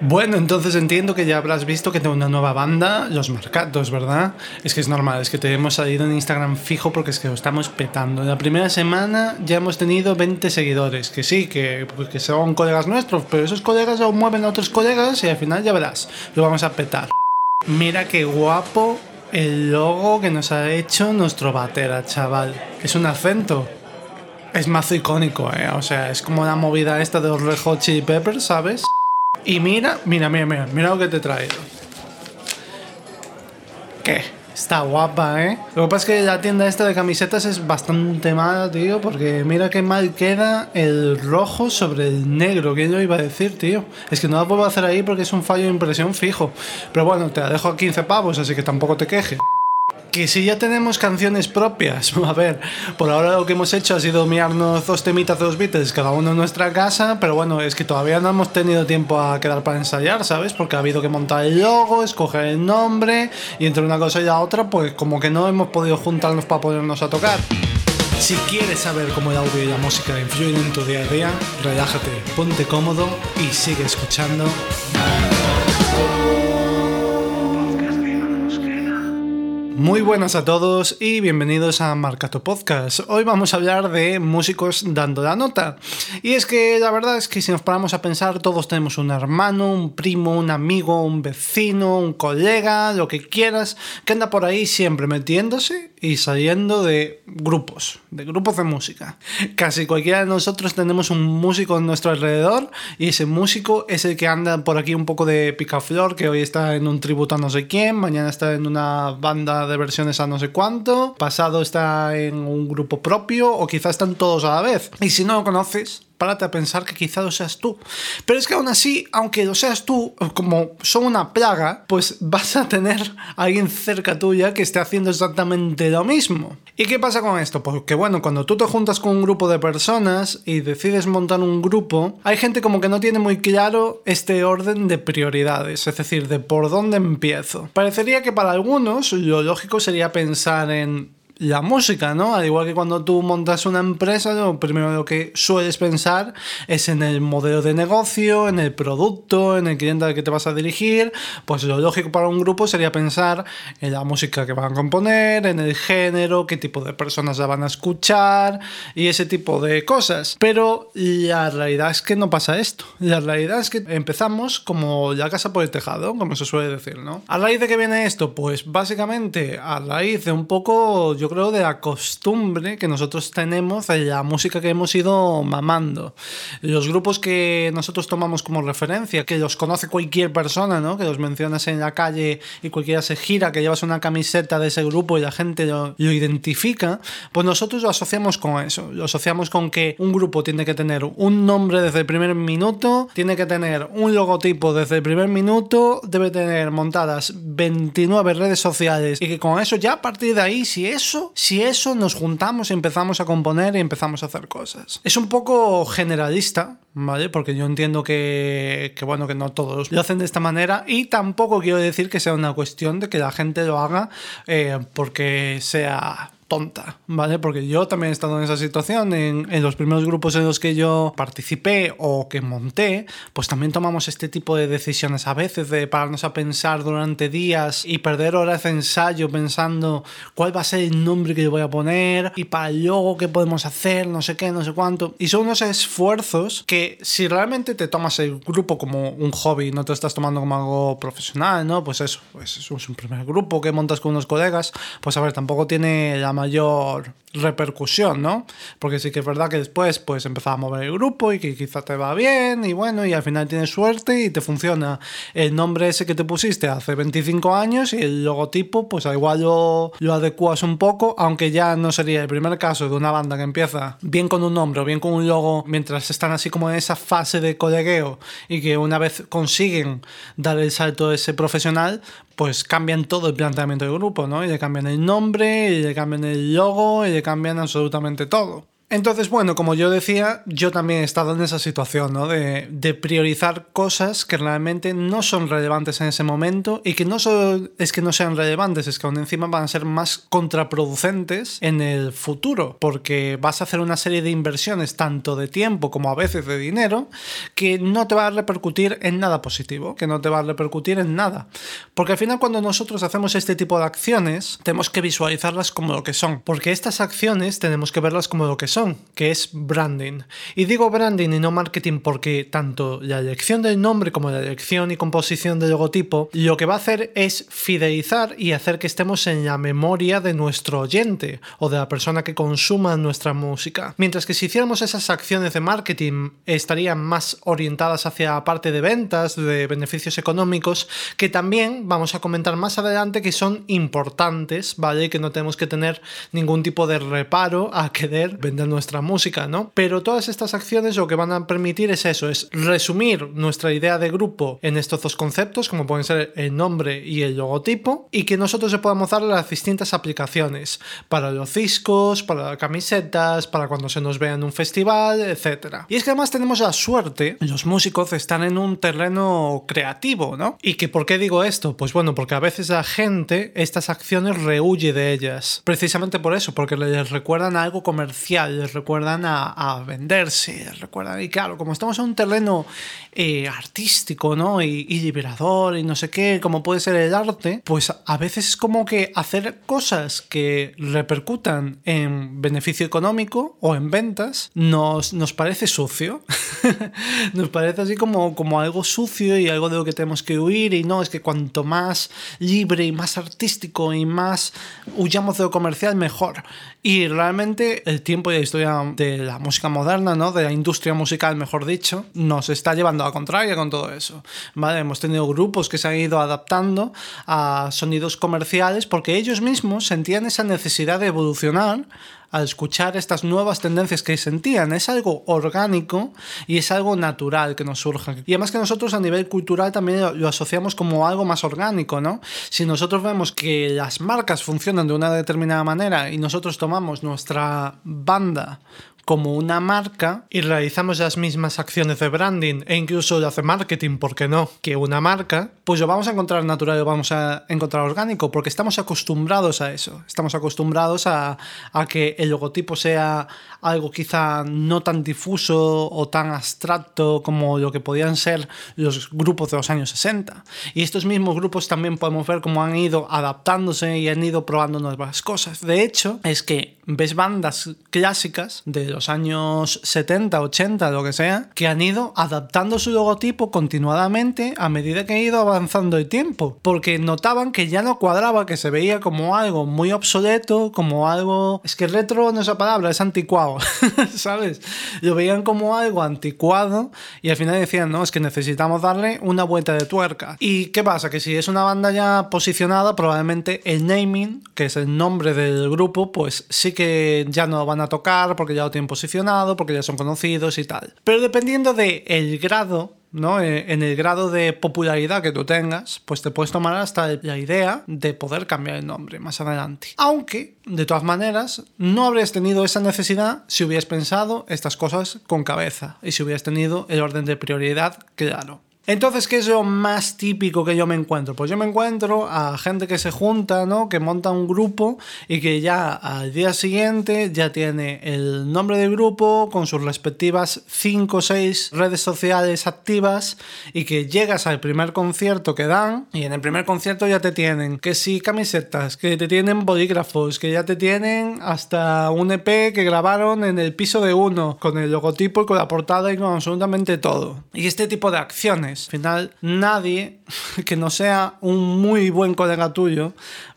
Bueno, entonces entiendo que ya habrás visto que tengo una nueva banda, Los Marcatos, ¿verdad? Es que es normal, es que te hemos salido en Instagram fijo porque es que lo estamos petando. En la primera semana ya hemos tenido 20 seguidores, que sí, que, pues que son colegas nuestros, pero esos colegas lo mueven a otros colegas y al final ya verás, lo vamos a petar. Mira qué guapo el logo que nos ha hecho nuestro batera, chaval. Es un acento. Es mazo icónico, ¿eh? O sea, es como la movida esta de los Red Hot Chili Peppers, ¿sabes? Y mira, mira, mira, mira, mira lo que te he traído. ¿Qué? Está guapa, ¿eh? Lo que pasa es que la tienda esta de camisetas es bastante mala, tío, porque mira qué mal queda el rojo sobre el negro. ¿Quién lo iba a decir, tío? Es que no la puedo hacer ahí porque es un fallo de impresión fijo. Pero bueno, te la dejo a 15 pavos, así que tampoco te quejes que si ya tenemos canciones propias, a ver, por ahora lo que hemos hecho ha sido mirarnos dos temitas de los Beatles, cada uno en nuestra casa, pero bueno, es que todavía no hemos tenido tiempo a quedar para ensayar, ¿sabes? Porque ha habido que montar el logo, escoger el nombre, y entre una cosa y la otra, pues como que no hemos podido juntarnos para ponernos a tocar. Si quieres saber cómo el audio y la música influyen en tu día a día, relájate, ponte cómodo y sigue escuchando. Muy buenas a todos y bienvenidos a Marcato Podcast. Hoy vamos a hablar de músicos dando la nota. Y es que la verdad es que si nos paramos a pensar, todos tenemos un hermano, un primo, un amigo, un vecino, un colega, lo que quieras, que anda por ahí siempre metiéndose y saliendo de grupos, de grupos de música. Casi cualquiera de nosotros tenemos un músico en nuestro alrededor y ese músico es el que anda por aquí un poco de picaflor, que hoy está en un tributo a no sé quién, mañana está en una banda de versiones a no sé cuánto, pasado está en un grupo propio o quizás están todos a la vez. Y si no lo conoces, párate a pensar que quizá lo seas tú. Pero es que aún así, aunque lo seas tú, como son una plaga, pues vas a tener a alguien cerca tuya que esté haciendo exactamente lo mismo. ¿Y qué pasa con esto? Pues que bueno, cuando tú te juntas con un grupo de personas y decides montar un grupo, hay gente como que no tiene muy claro este orden de prioridades, es decir, de por dónde empiezo. Parecería que para algunos lo lógico sería pensar en la música, ¿no? Al igual que cuando tú montas una empresa, lo primero lo que sueles pensar es en el modelo de negocio, en el producto, en el cliente al que te vas a dirigir. Pues lo lógico para un grupo sería pensar en la música que van a componer, en el género, qué tipo de personas la van a escuchar y ese tipo de cosas. Pero la realidad es que no pasa esto. La realidad es que empezamos como la casa por el tejado, como se suele decir, ¿no? ¿A raíz de qué viene esto? Pues básicamente a raíz de un poco yo creo, de la costumbre que nosotros tenemos de la música que hemos ido mamando. Los grupos que nosotros tomamos como referencia, que los conoce cualquier persona, ¿no? Que los mencionas en la calle y cualquiera se gira, que llevas una camiseta de ese grupo y la gente lo, lo identifica, pues nosotros lo asociamos con eso. Lo asociamos con que un grupo tiene que tener un nombre desde el primer minuto, tiene que tener un logotipo desde el primer minuto, debe tener montadas 29 redes sociales y que con eso ya a partir de ahí, si eso si eso nos juntamos y empezamos a componer y empezamos a hacer cosas. Es un poco generalista, ¿vale? Porque yo entiendo que, bueno, que no todos lo hacen de esta manera y tampoco quiero decir que sea una cuestión de que la gente lo haga eh, porque sea tonta, ¿vale? Porque yo también he estado en esa situación, en, en, los primeros grupos en los que yo participé o que monté, pues también tomamos este tipo de decisiones a veces, de pararnos a pensar durante días y perder horas de ensayo pensando cuál va a ser el nombre que yo voy a poner y para el logo qué podemos hacer, no sé qué, no sé cuánto. Y son unos esfuerzos que si realmente te tomas el grupo como un hobby, no te estás tomando como algo profesional, ¿no? Pues eso, pues es un primer grupo que montas con unos colegas, pues a ver, tampoco tiene la mayor repercusión, ¿no? Porque sí que es verdad que después pues empezaba a mover el grupo y que quizá te va bien y bueno, y al final tienes suerte y te funciona el nombre ese que te pusiste hace 25 años y el logotipo pues igual lo, lo adecuas un poco, aunque ya no sería el primer caso de una banda que empieza bien con un nombre o bien con un logo mientras están así como en esa fase de colegueo y que una vez consiguen dar el salto ese profesional, pues cambian todo el planteamiento del grupo, ¿no? Y le cambian el nombre, y le cambian el logo, y le cambian absolutamente todo. Entonces, bueno, como yo decía, yo también he estado en esa situación, ¿no? De, de priorizar cosas que realmente no son relevantes en ese momento y que no solo es que no sean relevantes, es que aún encima van a ser más contraproducentes en el futuro, porque vas a hacer una serie de inversiones tanto de tiempo como a veces de dinero que no te va a repercutir en nada positivo, que no te va a repercutir en nada. Porque al final cuando nosotros hacemos este tipo de acciones, tenemos que visualizarlas como lo que son, porque estas acciones tenemos que verlas como lo que son, que es branding. Y digo branding y no marketing porque tanto la elección del nombre como la elección y composición del logotipo lo que va a hacer es fidelizar y hacer que estemos en la memoria de nuestro oyente o de la persona que consuma nuestra música. Mientras que si hiciéramos esas acciones de marketing estarían más orientadas hacia la parte de ventas, de beneficios económicos, que también vamos a comentar más adelante que son importantes, ¿vale? Que no tenemos que tener ningún tipo de reparo a querer vender nuestra música, ¿no? Pero todas estas acciones lo que van a permitir es eso, es resumir nuestra idea de grupo en estos dos conceptos, como pueden ser el nombre y el logotipo, y que nosotros le podamos dar las distintas aplicaciones para los discos, para camisetas, para cuando se nos vea en un festival, etc. Y es que además tenemos la suerte, los músicos están en un terreno creativo, ¿no? ¿Y que por qué digo esto? Pues bueno, porque a veces la gente estas acciones rehuye de ellas. Precisamente por eso, porque les recuerdan algo comercial, les recuerdan a, venderse, les recuerdan... Y claro, como estamos en un terreno eh, artístico, ¿no? Y, y liberador y no sé qué, como puede ser el arte, pues a veces es como que hacer cosas que repercutan en beneficio económico o en ventas nos, nos parece sucio. nos parece así como, como algo sucio y algo de lo que tenemos que huir y no, es que cuanto más libre y más artístico y más huyamos de lo comercial, mejor. Y realmente el tiempo y la historia de la música moderna, ¿no? de la industria musical, mejor dicho, nos está llevando a contraria con todo eso. ¿vale? Hemos tenido grupos que se han ido adaptando a sonidos comerciales porque ellos mismos sentían esa necesidad de evolucionar al escuchar estas nuevas tendencias que sentían. Es algo orgánico y es algo natural que nos surja. Y además que nosotros a nivel cultural también lo, asociamos como algo más orgánico, ¿no? Si nosotros vemos que las marcas funcionan de una determinada manera y nosotros tomamos nuestra banda como una marca y realizamos las mismas acciones de branding e incluso de hacer marketing, ¿por qué no? Que una marca, pues lo vamos a encontrar natural, lo vamos a encontrar orgánico, porque estamos acostumbrados a eso. Estamos acostumbrados a, a que el logotipo sea algo quizá no tan difuso o tan abstracto como lo que podían ser los grupos de los años 60. Y estos mismos grupos también podemos ver cómo han ido adaptándose y han ido probando nuevas cosas. De hecho, es que ves bandas clásicas de los años 70, 80, lo que sea, que han ido adaptando su logotipo continuadamente a medida que ha ido avanzando el tiempo, porque notaban que ya no cuadraba, que se veía como algo muy obsoleto, como algo... Es que retro no es la palabra, es anticuado, ¿sabes? Lo veían como algo anticuado y al final decían, no, es que necesitamos darle una vuelta de tuerca. ¿Y qué pasa? Que si es una banda ya posicionada, probablemente el naming, que es el nombre del grupo, pues sí que ya no van a tocar porque ya lo tienen posicionado, porque ya son conocidos y tal. Pero dependiendo del el grado ¿no? Eh, en el grado de popularidad que tú tengas, pues te puedes tomar hasta la idea de poder cambiar el nombre más adelante. Aunque, de todas maneras, no habrías tenido esa necesidad si hubieras pensado estas cosas con cabeza y si hubieras tenido el orden de prioridad claro. Entonces, ¿qué es lo más típico que yo me encuentro? Pues yo me encuentro a gente que se junta, ¿no? Que monta un grupo y que ya al día siguiente ya tiene el nombre del grupo con sus respectivas 5 o 6 redes sociales activas y que llegas al primer concierto que dan y en el primer concierto ya te tienen que sí camisetas, que te tienen bolígrafos, que ya te tienen hasta un EP que grabaron en el piso de uno con el logotipo y con la portada y con absolutamente todo. Y este tipo de acciones al final, nadie que no sea un muy buen colega tuyo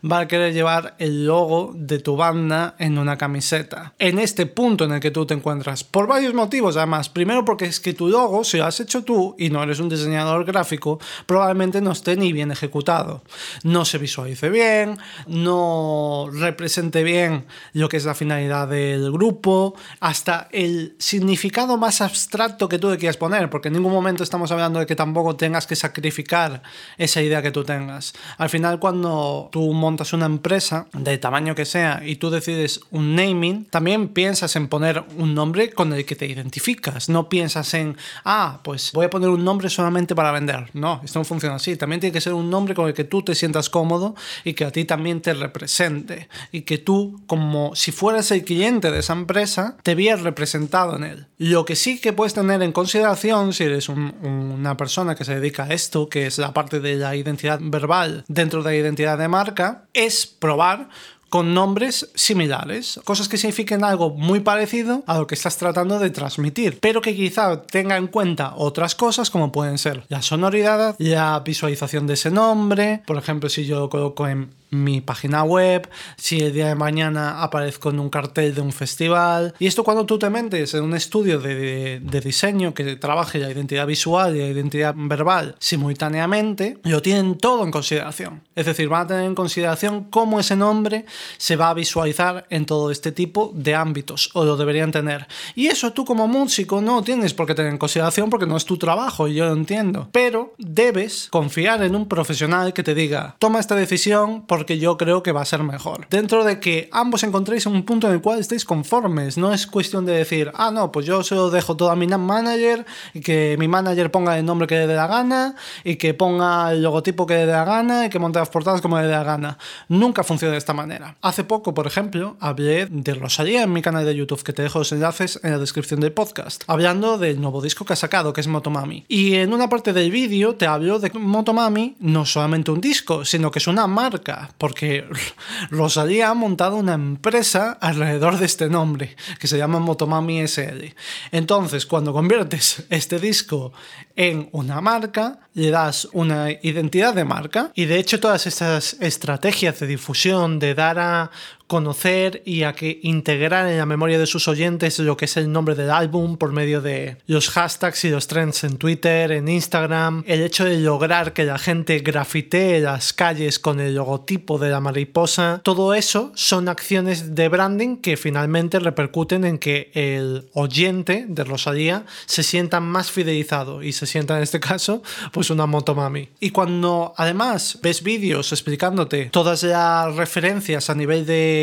va a querer llevar el logo de tu banda en una camiseta. En este punto en el que tú te encuentras. Por varios motivos, además. Primero porque es que tu logo, si lo has hecho tú y no eres un diseñador gráfico, probablemente no esté ni bien ejecutado. No se visualice bien, no represente bien lo que es la finalidad del grupo, hasta el significado más abstracto que tú le quieras poner, porque en ningún momento estamos hablando de que tampoco tengas que sacrificar esa idea que tú tengas. Al final, cuando tú montas una empresa, de tamaño que sea, y tú decides un naming, también piensas en poner un nombre con el que te identificas. No piensas en, ah, pues voy a poner un nombre solamente para vender. No, esto no funciona así. También tiene que ser un nombre con el que tú te sientas cómodo y que a ti también te represente. Y que tú, como si fueras el cliente de esa empresa, te veas representado en él. Lo que sí que puedes tener en consideración si eres una persona que se dedica a esto, que es la parte de la identidad verbal dentro de la identidad de marca, es probar con nombres similares, cosas que signifiquen algo muy parecido a lo que estás tratando de transmitir, pero que quizá tenga en cuenta otras cosas como pueden ser la sonoridad, la visualización de ese nombre, por ejemplo, si yo lo coloco en mi página web, si el día de mañana aparezco en un cartel de un festival. Y esto cuando tú te metes en un estudio de, de, diseño que trabaje la identidad visual y la identidad verbal simultáneamente, lo tienen todo en consideración. Es decir, van a tener en consideración cómo ese nombre se va a visualizar en todo este tipo de ámbitos, o lo deberían tener. Y eso tú como músico no tienes por qué tener en consideración porque no es tu trabajo, y yo lo entiendo. Pero debes confiar en un profesional que te diga, toma esta decisión por porque yo creo que va a ser mejor. Dentro de que ambos encontréis un punto en el cual estéis conformes, no es cuestión de decir, ah, no, pues yo se lo dejo todo a mi manager y que mi manager ponga el nombre que le dé la gana y que ponga el logotipo que le dé la gana y que monte las portadas como le dé la gana. Nunca funciona de esta manera. Hace poco, por ejemplo, hablé de Rosalía en mi canal de YouTube, que te dejo los enlaces en la descripción del podcast, hablando del nuevo disco que ha sacado, que es Motomami. Y en una parte del vídeo te hablo de Motomami no solamente un disco, sino que es una marca porque Rosalía ha montado una empresa alrededor de este nombre, que se llama Motomami SL. Entonces, cuando conviertes este disco en una marca, le das una identidad de marca y de hecho todas estas estrategias de difusión, de dar a conocer y a que integrar en la memoria de sus oyentes lo que es el nombre del álbum por medio de los hashtags y los trends en Twitter, en Instagram, el hecho de lograr que la gente grafitee las calles con el logotipo de la mariposa, todo eso son acciones de branding que finalmente repercuten en que el oyente de Rosalía se sienta más fidelizado y se sienta en este caso pues una motomami. Y cuando además ves vídeos explicándote todas las referencias a nivel de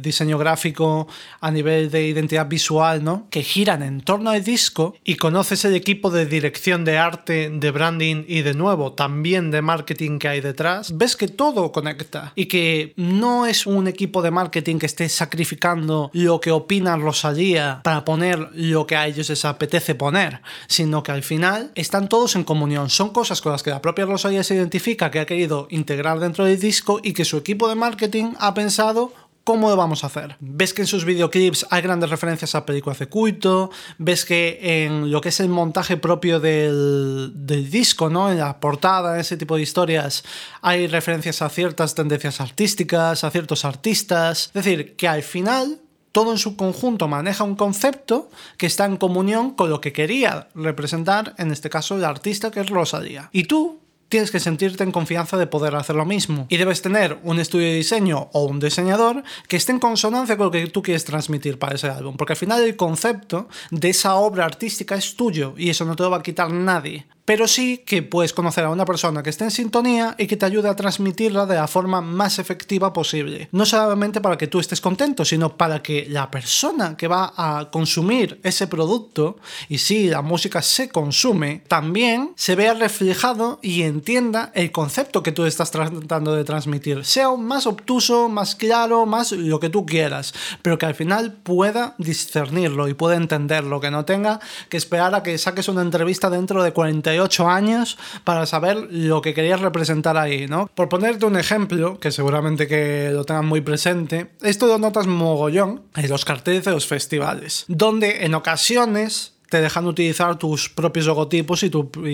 diseño gráfico, a nivel de identidad visual, ¿no? Que giran en torno al disco y conoces el equipo de dirección de arte, de branding y de nuevo también de marketing que hay detrás, ves que todo conecta y que no es un equipo de marketing que esté sacrificando lo que opina Rosalía para poner lo que a ellos les apetece poner, sino que al final están todos en comunión. Son cosas con las que la propia Rosalía se identifica, que ha querido integrar dentro del disco y que su equipo de marketing ha pensado ¿Cómo lo vamos a hacer? Ves que en sus videoclips hay grandes referencias a películas de culto, ves que en lo que es el montaje propio del, disco, ¿no? En la portada, ese tipo de historias, hay referencias a ciertas tendencias artísticas, a ciertos artistas. Es decir, que al final todo en su conjunto maneja un concepto que está en comunión con lo que quería representar, en este caso, el artista que es Rosalía. Y tú, tienes que sentirte en confianza de poder hacer lo mismo. Y debes tener un estudio de diseño o un diseñador que esté en consonancia con lo que tú quieres transmitir para ese álbum. Porque al final el concepto de esa obra artística es tuyo y eso no te lo va a quitar nadie pero sí que puedes conocer a una persona que esté en sintonía y que te ayude a transmitirla de la forma más efectiva posible. No solamente para que tú estés contento, sino para que la persona que va a consumir ese producto, y si la música se consume, también se vea reflejado y entienda el concepto que tú estás tratando de transmitir. Sea más obtuso, más claro, más lo que tú quieras, pero que al final pueda discernirlo y pueda entenderlo, que no tenga que esperar a que saques una entrevista dentro de 40 ocho años para saber lo que querías representar ahí, ¿no? Por ponerte un ejemplo, que seguramente que lo tengan muy presente, esto lo notas mogollón en los carteles de los festivales, donde en ocasiones te dejan utilizar tus propios logotipos y,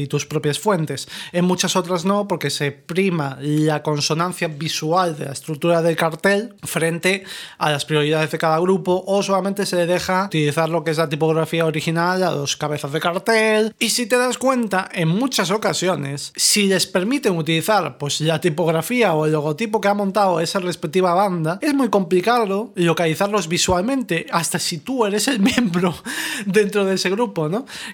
tus propias fuentes. En muchas otras no, porque se prima la consonancia visual de la estructura del cartel frente a las prioridades de cada grupo o solamente se deja utilizar lo que es la tipografía original a los cabezas de cartel. Y si te das cuenta, en muchas ocasiones, si les permiten utilizar pues, la tipografía o el logotipo que ha montado esa respectiva banda, es muy complicado localizarlos visualmente, hasta si tú eres el miembro dentro de ese grupo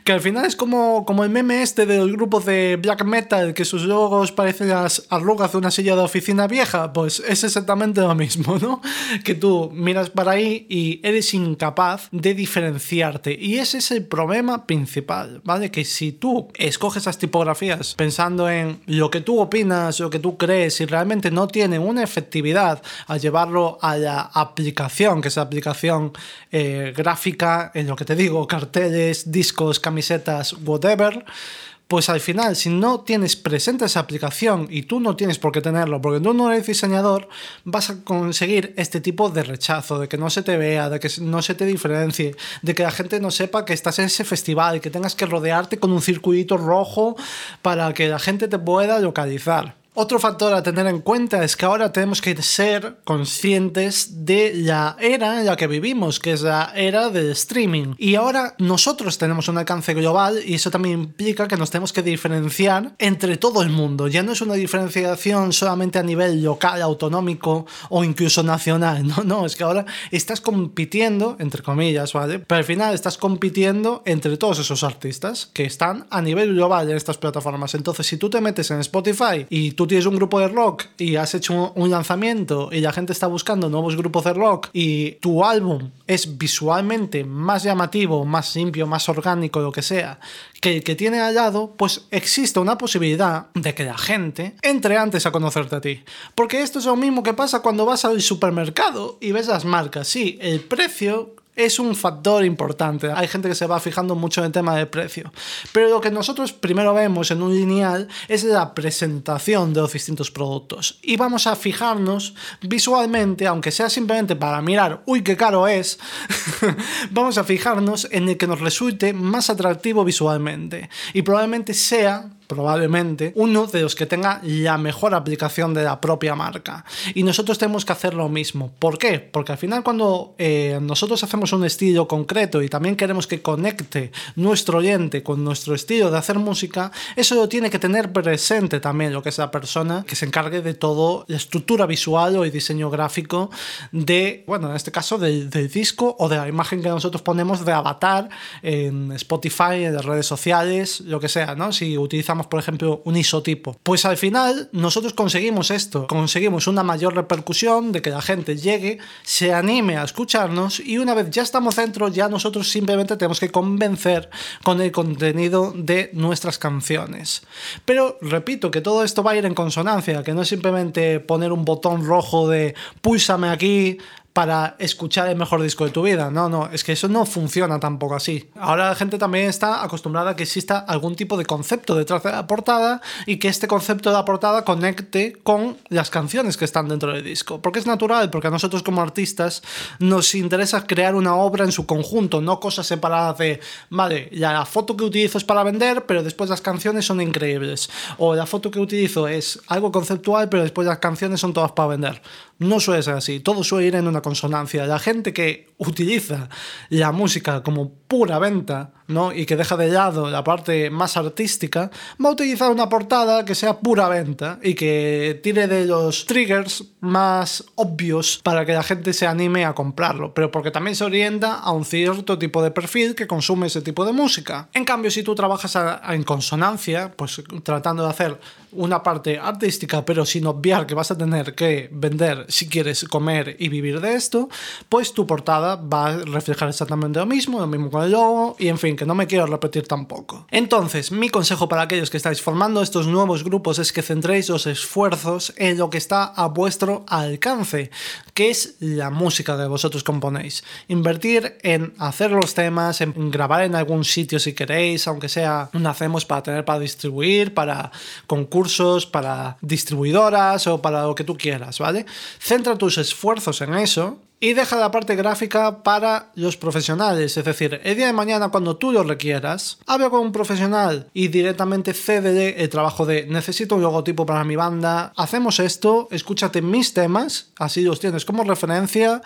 Que al final es como, como el meme este del grupo de black metal, que sus logos parecen las arrugas de una silla de oficina vieja, pues es exactamente lo mismo, ¿no? Que tú miras para ahí y eres incapaz de diferenciarte. Y ese es el problema principal, ¿vale? Que si tú escoges esas tipografías pensando en lo que tú opinas, lo que tú crees y realmente no tienen una efectividad al llevarlo a la aplicación, que es la aplicación eh, gráfica, en lo que te digo, carteles, discos, camisetas, whatever, pues al final, si no tienes presente esa aplicación y tú no tienes por qué tenerlo, porque tú no eres diseñador, vas a conseguir este tipo de rechazo, de que no se te vea, de que no se te diferencie, de que la gente no sepa que estás en ese festival y que tengas que rodearte con un circuito rojo para que la gente te pueda localizar. Otro factor a tener en cuenta es que ahora tenemos que ser conscientes de la era en la que vivimos, que es la era del streaming. Y ahora nosotros tenemos un alcance global y eso también implica que nos tenemos que diferenciar entre todo el mundo. Ya no es una diferenciación solamente a nivel local, autonómico o incluso nacional. No, no, es que ahora estás compitiendo, entre comillas, ¿vale? Pero al final estás compitiendo entre todos esos artistas que están a nivel global en estas plataformas. Entonces, si tú te metes en Spotify y tú tienes un grupo de rock y has hecho un lanzamiento y la gente está buscando nuevos grupos de rock y tu álbum es visualmente más llamativo, más limpio, más orgánico, lo que sea, que el que tiene al lado, pues existe una posibilidad de que la gente entre antes a conocerte a ti. Porque esto es lo mismo que pasa cuando vas al supermercado y ves las marcas. Sí, el precio es un factor importante. Hay gente que se va fijando mucho en el tema del precio. Pero lo que nosotros primero vemos en un lineal es la presentación de los distintos productos. Y vamos a fijarnos visualmente, aunque sea simplemente para mirar, uy, qué caro es, vamos a fijarnos en el que nos resulte más atractivo visualmente. Y probablemente sea probablemente uno de los que tenga la mejor aplicación de la propia marca. Y nosotros tenemos que hacer lo mismo. ¿Por qué? Porque al final cuando eh, nosotros hacemos un estilo concreto y también queremos que conecte nuestro oyente con nuestro estilo de hacer música, eso lo tiene que tener presente también lo que es la persona que se encargue de todo la estructura visual o el diseño gráfico de, bueno, en este caso del, del disco o de la imagen que nosotros ponemos de avatar en Spotify, en las redes sociales, lo que sea, ¿no? Si utilizamos por ejemplo, un isotipo. Pues al final nosotros conseguimos esto, conseguimos una mayor repercusión de que la gente llegue, se anime a escucharnos y una vez ya estamos dentro, ya nosotros simplemente tenemos que convencer con el contenido de nuestras canciones. Pero repito que todo esto va a ir en consonancia, que no es simplemente poner un botón rojo de púlsame aquí, para escuchar el mejor disco de tu vida. No, no, es que eso no funciona tampoco así. Ahora la gente también está acostumbrada a que exista algún tipo de concepto detrás de la portada y que este concepto de la portada conecte con las canciones que están dentro del disco. Porque es natural, porque a nosotros como artistas nos interesa crear una obra en su conjunto, no cosas separadas de, vale, la foto que utilizo es para vender, pero después las canciones son increíbles. O la foto que utilizo es algo conceptual, pero después las canciones son todas para vender. No suele ser así, todo suele ir en una consonancia. La gente que utiliza la música como pura venta, ¿no? Y que deja de lado la parte más artística, va a utilizar una portada que sea pura venta y que tire de los triggers más obvios para que la gente se anime a comprarlo, pero porque también se orienta a un cierto tipo de perfil que consume ese tipo de música. En cambio, si tú trabajas en consonancia, pues tratando de hacer una parte artística, pero sin obviar que vas a tener que vender si quieres comer y vivir de esto, pues tu portada va a reflejar exactamente lo mismo, lo mismo con el logo, y en fin, que no me quiero repetir tampoco. Entonces, mi consejo para aquellos que estáis formando estos nuevos grupos es que centréis los esfuerzos en lo que está a vuestro alcance, que es la música que vosotros componéis. Invertir en hacer los temas, en grabar en algún sitio si queréis, aunque sea un hacemos para tener para distribuir, para concursos, para distribuidoras o para lo que tú quieras, ¿vale? Centra tus esfuerzos en eso y deja la parte gráfica para los profesionales. Es decir, el día de mañana cuando tú lo requieras, habla con un profesional y directamente cédele el trabajo de necesito un logotipo para mi banda, hacemos esto, escúchate mis temas, así los tienes como referencia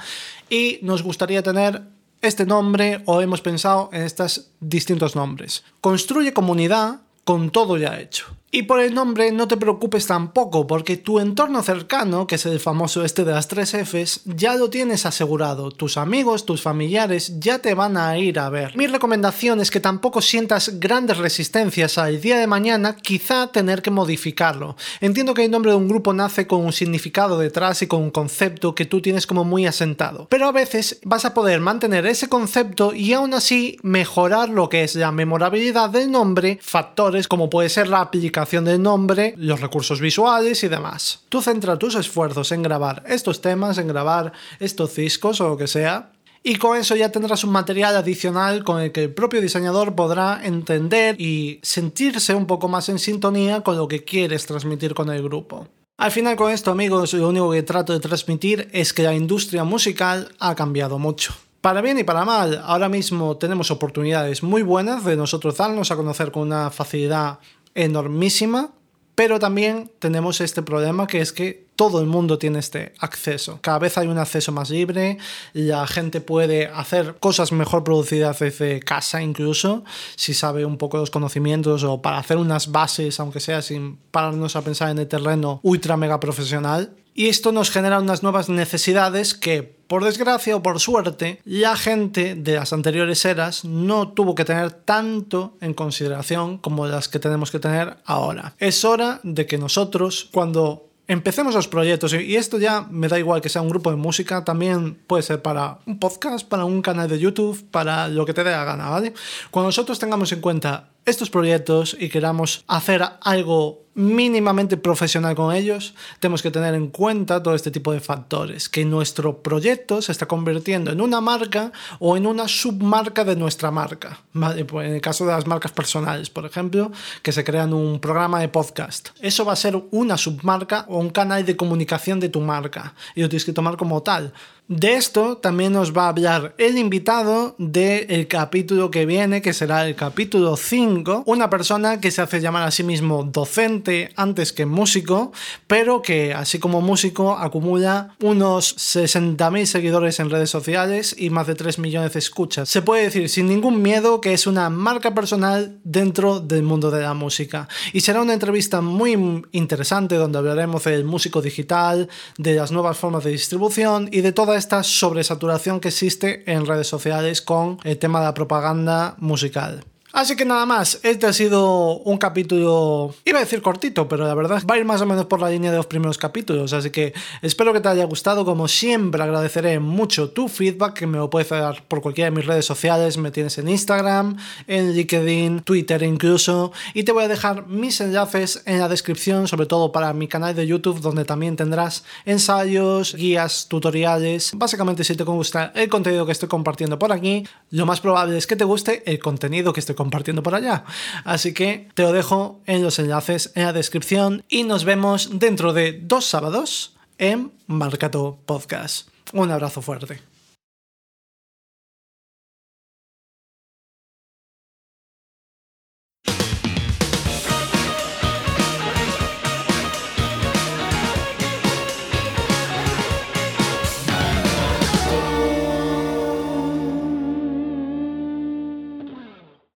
y nos gustaría tener este nombre o hemos pensado en estos distintos nombres. Construye comunidad con todo ya hecho. Y por el nombre no te preocupes tampoco, porque tu entorno cercano, que es el famoso este de las tres Fs, ya lo tienes asegurado. Tus amigos, tus familiares ya te van a ir a ver. Mi recomendación es que tampoco sientas grandes resistencias al día de mañana, quizá tener que modificarlo. Entiendo que el nombre de un grupo nace con un significado detrás y con un concepto que tú tienes como muy asentado. Pero a veces vas a poder mantener ese concepto y aún así mejorar lo que es la memorabilidad del nombre, factores como puede ser la aplicación del nombre, los recursos visuales y demás. Tú centra tus esfuerzos en grabar estos temas, en grabar estos discos o lo que sea, y con eso ya tendrás un material adicional con el que el propio diseñador podrá entender y sentirse un poco más en sintonía con lo que quieres transmitir con el grupo. Al final con esto amigos lo único que trato de transmitir es que la industria musical ha cambiado mucho. Para bien y para mal, ahora mismo tenemos oportunidades muy buenas de nosotros darnos a conocer con una facilidad enormísima, pero también tenemos este problema que es que todo el mundo tiene este acceso. Cada vez hay un acceso más libre, la gente puede hacer cosas mejor producidas desde casa incluso, si sabe un poco los conocimientos o para hacer unas bases, aunque sea sin pararnos a pensar en el terreno ultra mega profesional. Y esto nos genera unas nuevas necesidades que, por desgracia o por suerte, la gente de las anteriores eras no tuvo que tener tanto en consideración como las que tenemos que tener ahora. Es hora de que nosotros, cuando empecemos los proyectos, y esto ya me da igual que sea un grupo de música, también puede ser para un podcast, para un canal de YouTube, para lo que te dé la gana, ¿vale? Cuando nosotros tengamos en cuenta estos proyectos y queramos hacer algo mínimamente profesional con ellos, tenemos que tener en cuenta todo este tipo de factores, que nuestro proyecto se está convirtiendo en una marca o en una submarca de nuestra marca. Pues en el caso de las marcas personales, por ejemplo, que se crean un programa de podcast. Eso va a ser una submarca o un canal de comunicación de tu marca y lo tienes que tomar como tal. De esto también nos va a hablar el invitado del capítulo que viene, que será el capítulo 5, una persona que se hace llamar a sí mismo docente antes que músico, pero que así como músico acumula unos 60.000 seguidores en redes sociales y más de 3 millones de escuchas. Se puede decir sin ningún miedo que es una marca personal dentro del mundo de la música. Y será una entrevista muy interesante donde hablaremos del músico digital, de las nuevas formas de distribución y de toda esta sobresaturación que existe en redes sociales con el tema de la propaganda musical. Así que nada más, este ha sido un capítulo, iba a decir cortito, pero la verdad va a ir más o menos por la línea de los primeros capítulos, así que espero que te haya gustado, como siempre agradeceré mucho tu feedback, que me lo puedes dar por cualquiera de mis redes sociales, me tienes en Instagram, en LinkedIn, Twitter incluso, y te voy a dejar mis enlaces en la descripción, sobre todo para mi canal de YouTube, donde también tendrás ensayos, guías, tutoriales, básicamente si te gusta el contenido que estoy compartiendo por aquí, lo más probable es que te guste el contenido que estoy compartiendo por allá. Así que te lo dejo en los enlaces en la descripción y nos vemos dentro de dos sábados en Marcato Podcast. Un abrazo fuerte.